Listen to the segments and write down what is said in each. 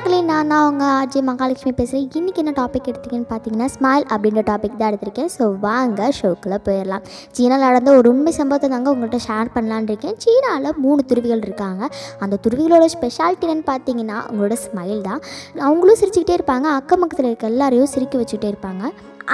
மக்களே நான் தான் அவங்க ஆர்ஜே மகாலட்சுமி பேசுகிறேன் இன்றைக்கி என்ன டாபிக் எடுத்தீங்கன்னு பார்த்தீங்கன்னா ஸ்மைல் அப்படின்ற டாபிக் தான் எடுத்திருக்கேன். ஸோ வாங்க ஷோக்குள்ளே போயிடலாம். சீனாவில் நடந்த ஒரு உண்மை சம்பவத்தை தாங்க உங்கள்கிட்ட ஷேர் பண்ணலான்னு இருக்கேன். சீனாவில் மூணு துருவிகள் இருக்காங்க. அந்த துருவிகளோட ஸ்பெஷாலிட்டி என்னன்னு பார்த்தீங்கன்னா அவங்களோட ஸ்மைல் தான். அவங்களும் சிரிச்சுக்கிட்டே இருப்பாங்க. அக்கம் பக்கத்தில் இருக்க எல்லாரையும் சிரிக்க வச்சுட்டே இருப்பாங்க.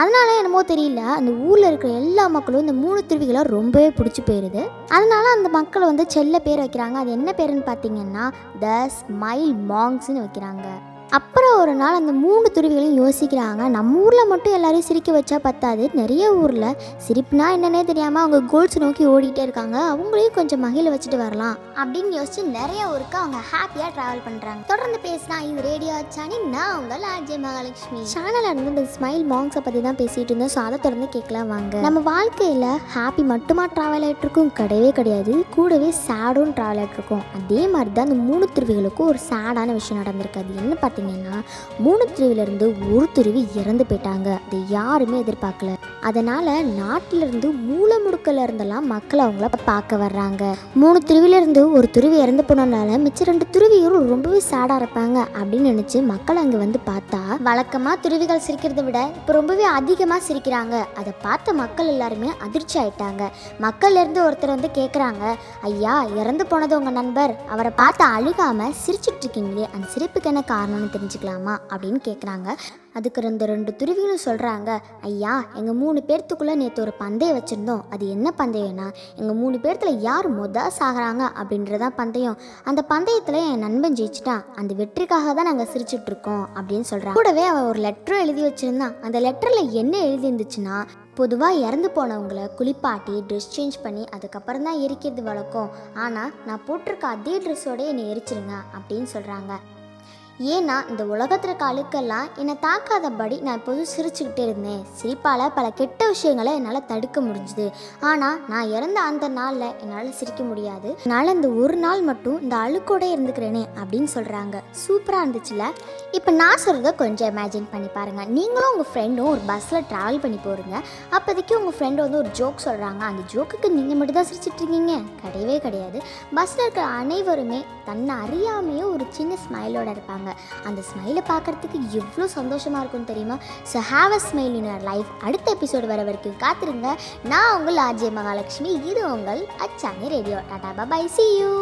அதனால என்னமோ தெரியல அந்த ஊரில் இருக்கிற எல்லா மக்களும் இந்த மூணு திருவிகளாக ரொம்பவே பிடிச்சி போயிடுது அதனால அந்த மக்களை வந்து செல்ல பேர் வைக்கிறாங்க. அது என்ன பேருன்னு பார்த்தீங்கன்னா த ஸ்மைல் மாங்ஸ்ன்னு வைக்கிறாங்க. அப்புறம் ஒரு நாள் அந்த மூணு துருவிகளையும் யோசிக்கிறாங்க. நம்ம ஊரில் மட்டும் எல்லாரையும் சிரிக்க வச்சா பத்தாது. நிறைய ஊரில் சிரிப்புனா என்னன்னே தெரியாமல் அவங்க கோல்ஸ் நோக்கி ஓடிக்கிட்டே இருக்காங்க. அவங்களையும் கொஞ்சம் மகிழ வச்சுட்டு வரலாம் அப்படின்னு யோசிச்சு நிறைய ஊருக்கு அவங்க ஹாப்பியாக ட்ராவல் பண்ணுறாங்க தொடர்ந்து பேசினா இது ரேடியோ அச்சானி நான் உங்கள் ஆர்ஜே மகாலட்சுமி. சேனலில் இருந்து இந்த ஸ்மைல் மாங்ஸை பற்றி தான் பேசிகிட்டு இருந்தோம். ஸோ அதை தொடர்ந்து கேட்கலாம் வாங்க. நம்ம வாழ்க்கையில் ஹாப்பி மட்டுமா ட்ராவல் ஆகிட்ருக்கும் கிடையவே கிடையாது. கூடவே சேடும் ட்ராவல் ஆகிட்ருக்கும் அதே மாதிரி தான் அந்த மூணு துருவிகளுக்கும் ஒரு சேடான விஷயம் நடந்திருக்கு. அது என்ன பார்த்தீங்கன்னா மூணு துருவிலிருந்து ஒரு துருவி இறந்து போயிட்டாங்க. அதை யாருமே எதிர்பார்க்கல. அதனால் நாட்டிலிருந்து மூளை முடுக்கல இருந்தெல்லாம் மக்கள் அவங்கள பார்க்க வர்றாங்க. மூணு துருவிலிருந்து ஒரு துருவி இறந்து போனதுனால மிச்சம் ரெண்டு துருவியும் ரொம்பவே சேடாக இருப்பாங்க அப்படின்னு நினச்சி மக்கள் அங்கே வந்து பார்த்தா வழக்கமாக துருவிகள் சிரிக்கிறத விட இப்போ ரொம்பவே அதிகமாக சிரிக்கிறாங்க. அதை பார்த்த மக்கள் எல்லாருமே அதிர்ச்சி ஆயிட்டாங்க. மக்கள்லேருந்து ஒருத்தர் வந்து கேட்குறாங்க ஐயா இறந்து போனது உங்கள் நண்பர். அவரை பார்த்து அழுகாம சிரிச்சிட்டு இருக்கீங்களே. அந்த சிரிப்புக்கு என்ன காரணம்னு தெரிஞ்சுக்கலாமா அப்படின்னு கேட்குறாங்க அதுக்கு ரெண்டு ரெண்டு துருவிகளும் சொல்கிறாங்க ஐயா எங்கள் மூணு பேர்த்துக்குள்ளே நேற்று ஒரு பந்தயம் வச்சுருந்தோம். அது என்ன பந்தயம்னா எங்கள் மூணு பேர்த்தில் யார் மொத சாகிறாங்க அப்படின்றதான் பந்தயம். அந்த பந்தயத்தில் என் நண்பன் ஜெயிச்சிட்டான். அந்த வெற்றிக்காக தான் நாங்கள் சிரிச்சிட்ருக்கோம் அப்படின்னு சொல்கிறாங்க கூடவே அவன் ஒரு லெட்டரும் எழுதி வச்சுருந்தான். அந்த லெட்டரில் என்ன எழுதி இருந்துச்சுன்னா பொதுவாக இறந்து போனவங்கள குளிப்பாட்டி ட்ரெஸ் சேஞ்ச் பண்ணி அதுக்கப்புறம் தான் எரிக்கிறது வழக்கம். ஆனால் நான் போட்டிருக்க அதே ட்ரெஸ்ஸோட என்னை எரிச்சிருங்க அப்படின்னு சொல்கிறாங்க ஏன்னா இந்த உலகத்தில் இருக்க அழுக்கெல்லாம் என்னை தாக்காதபடி நான் எப்போதும் சிரிச்சுக்கிட்டே இருந்தேன். சிரிப்பால் பல கெட்ட விஷயங்களை என்னால் தடுக்க முடிஞ்சுது. ஆனால் நான் இறந்த அந்த நாளில் என்னால் சிரிக்க முடியாது. என்னால் இந்த ஒரு நாள் மட்டும் இந்த அழுக்கோட இருந்துக்கிறேனே அப்படின்னு சொல்கிறாங்க சூப்பராக இருந்துச்சுல? இப்போ நான் சொல்கிறத கொஞ்சம் இமேஜின் பண்ணி பாருங்கள் நீங்களும் உங்கள் ஃப்ரெண்டும் ஒரு பஸ்ஸில் ட்ராவல் பண்ணி போகிறீங்க அப்போதைக்கு உங்கள் ஃப்ரெண்டு வந்து ஒரு ஜோக் சொல்கிறாங்க அந்த ஜோக்குக்கு நீங்கள் மட்டும் தான் சிரிச்சிட்ருக்கீங்க கிடையவே கிடையாது. பஸ்ஸில் இருக்கிற அனைவருமே தன்னை அறியாமையே ஒரு சின்ன ஸ்மைலோட இருப்பாங்க. அந்த ஸ்மைலை பார்க்குறதுக்கு எவ்வளோ சந்தோஷமாக இருக்கும் தெரியுமா? So have a smile in our life அடுத்த எபிசோடு வர வரைக்கும் காத்திருங்க. நான் உங்கள் ஆர்ஜே மகாலட்சுமி. இது உங்கள் அச்சானி radio. Tata bye see you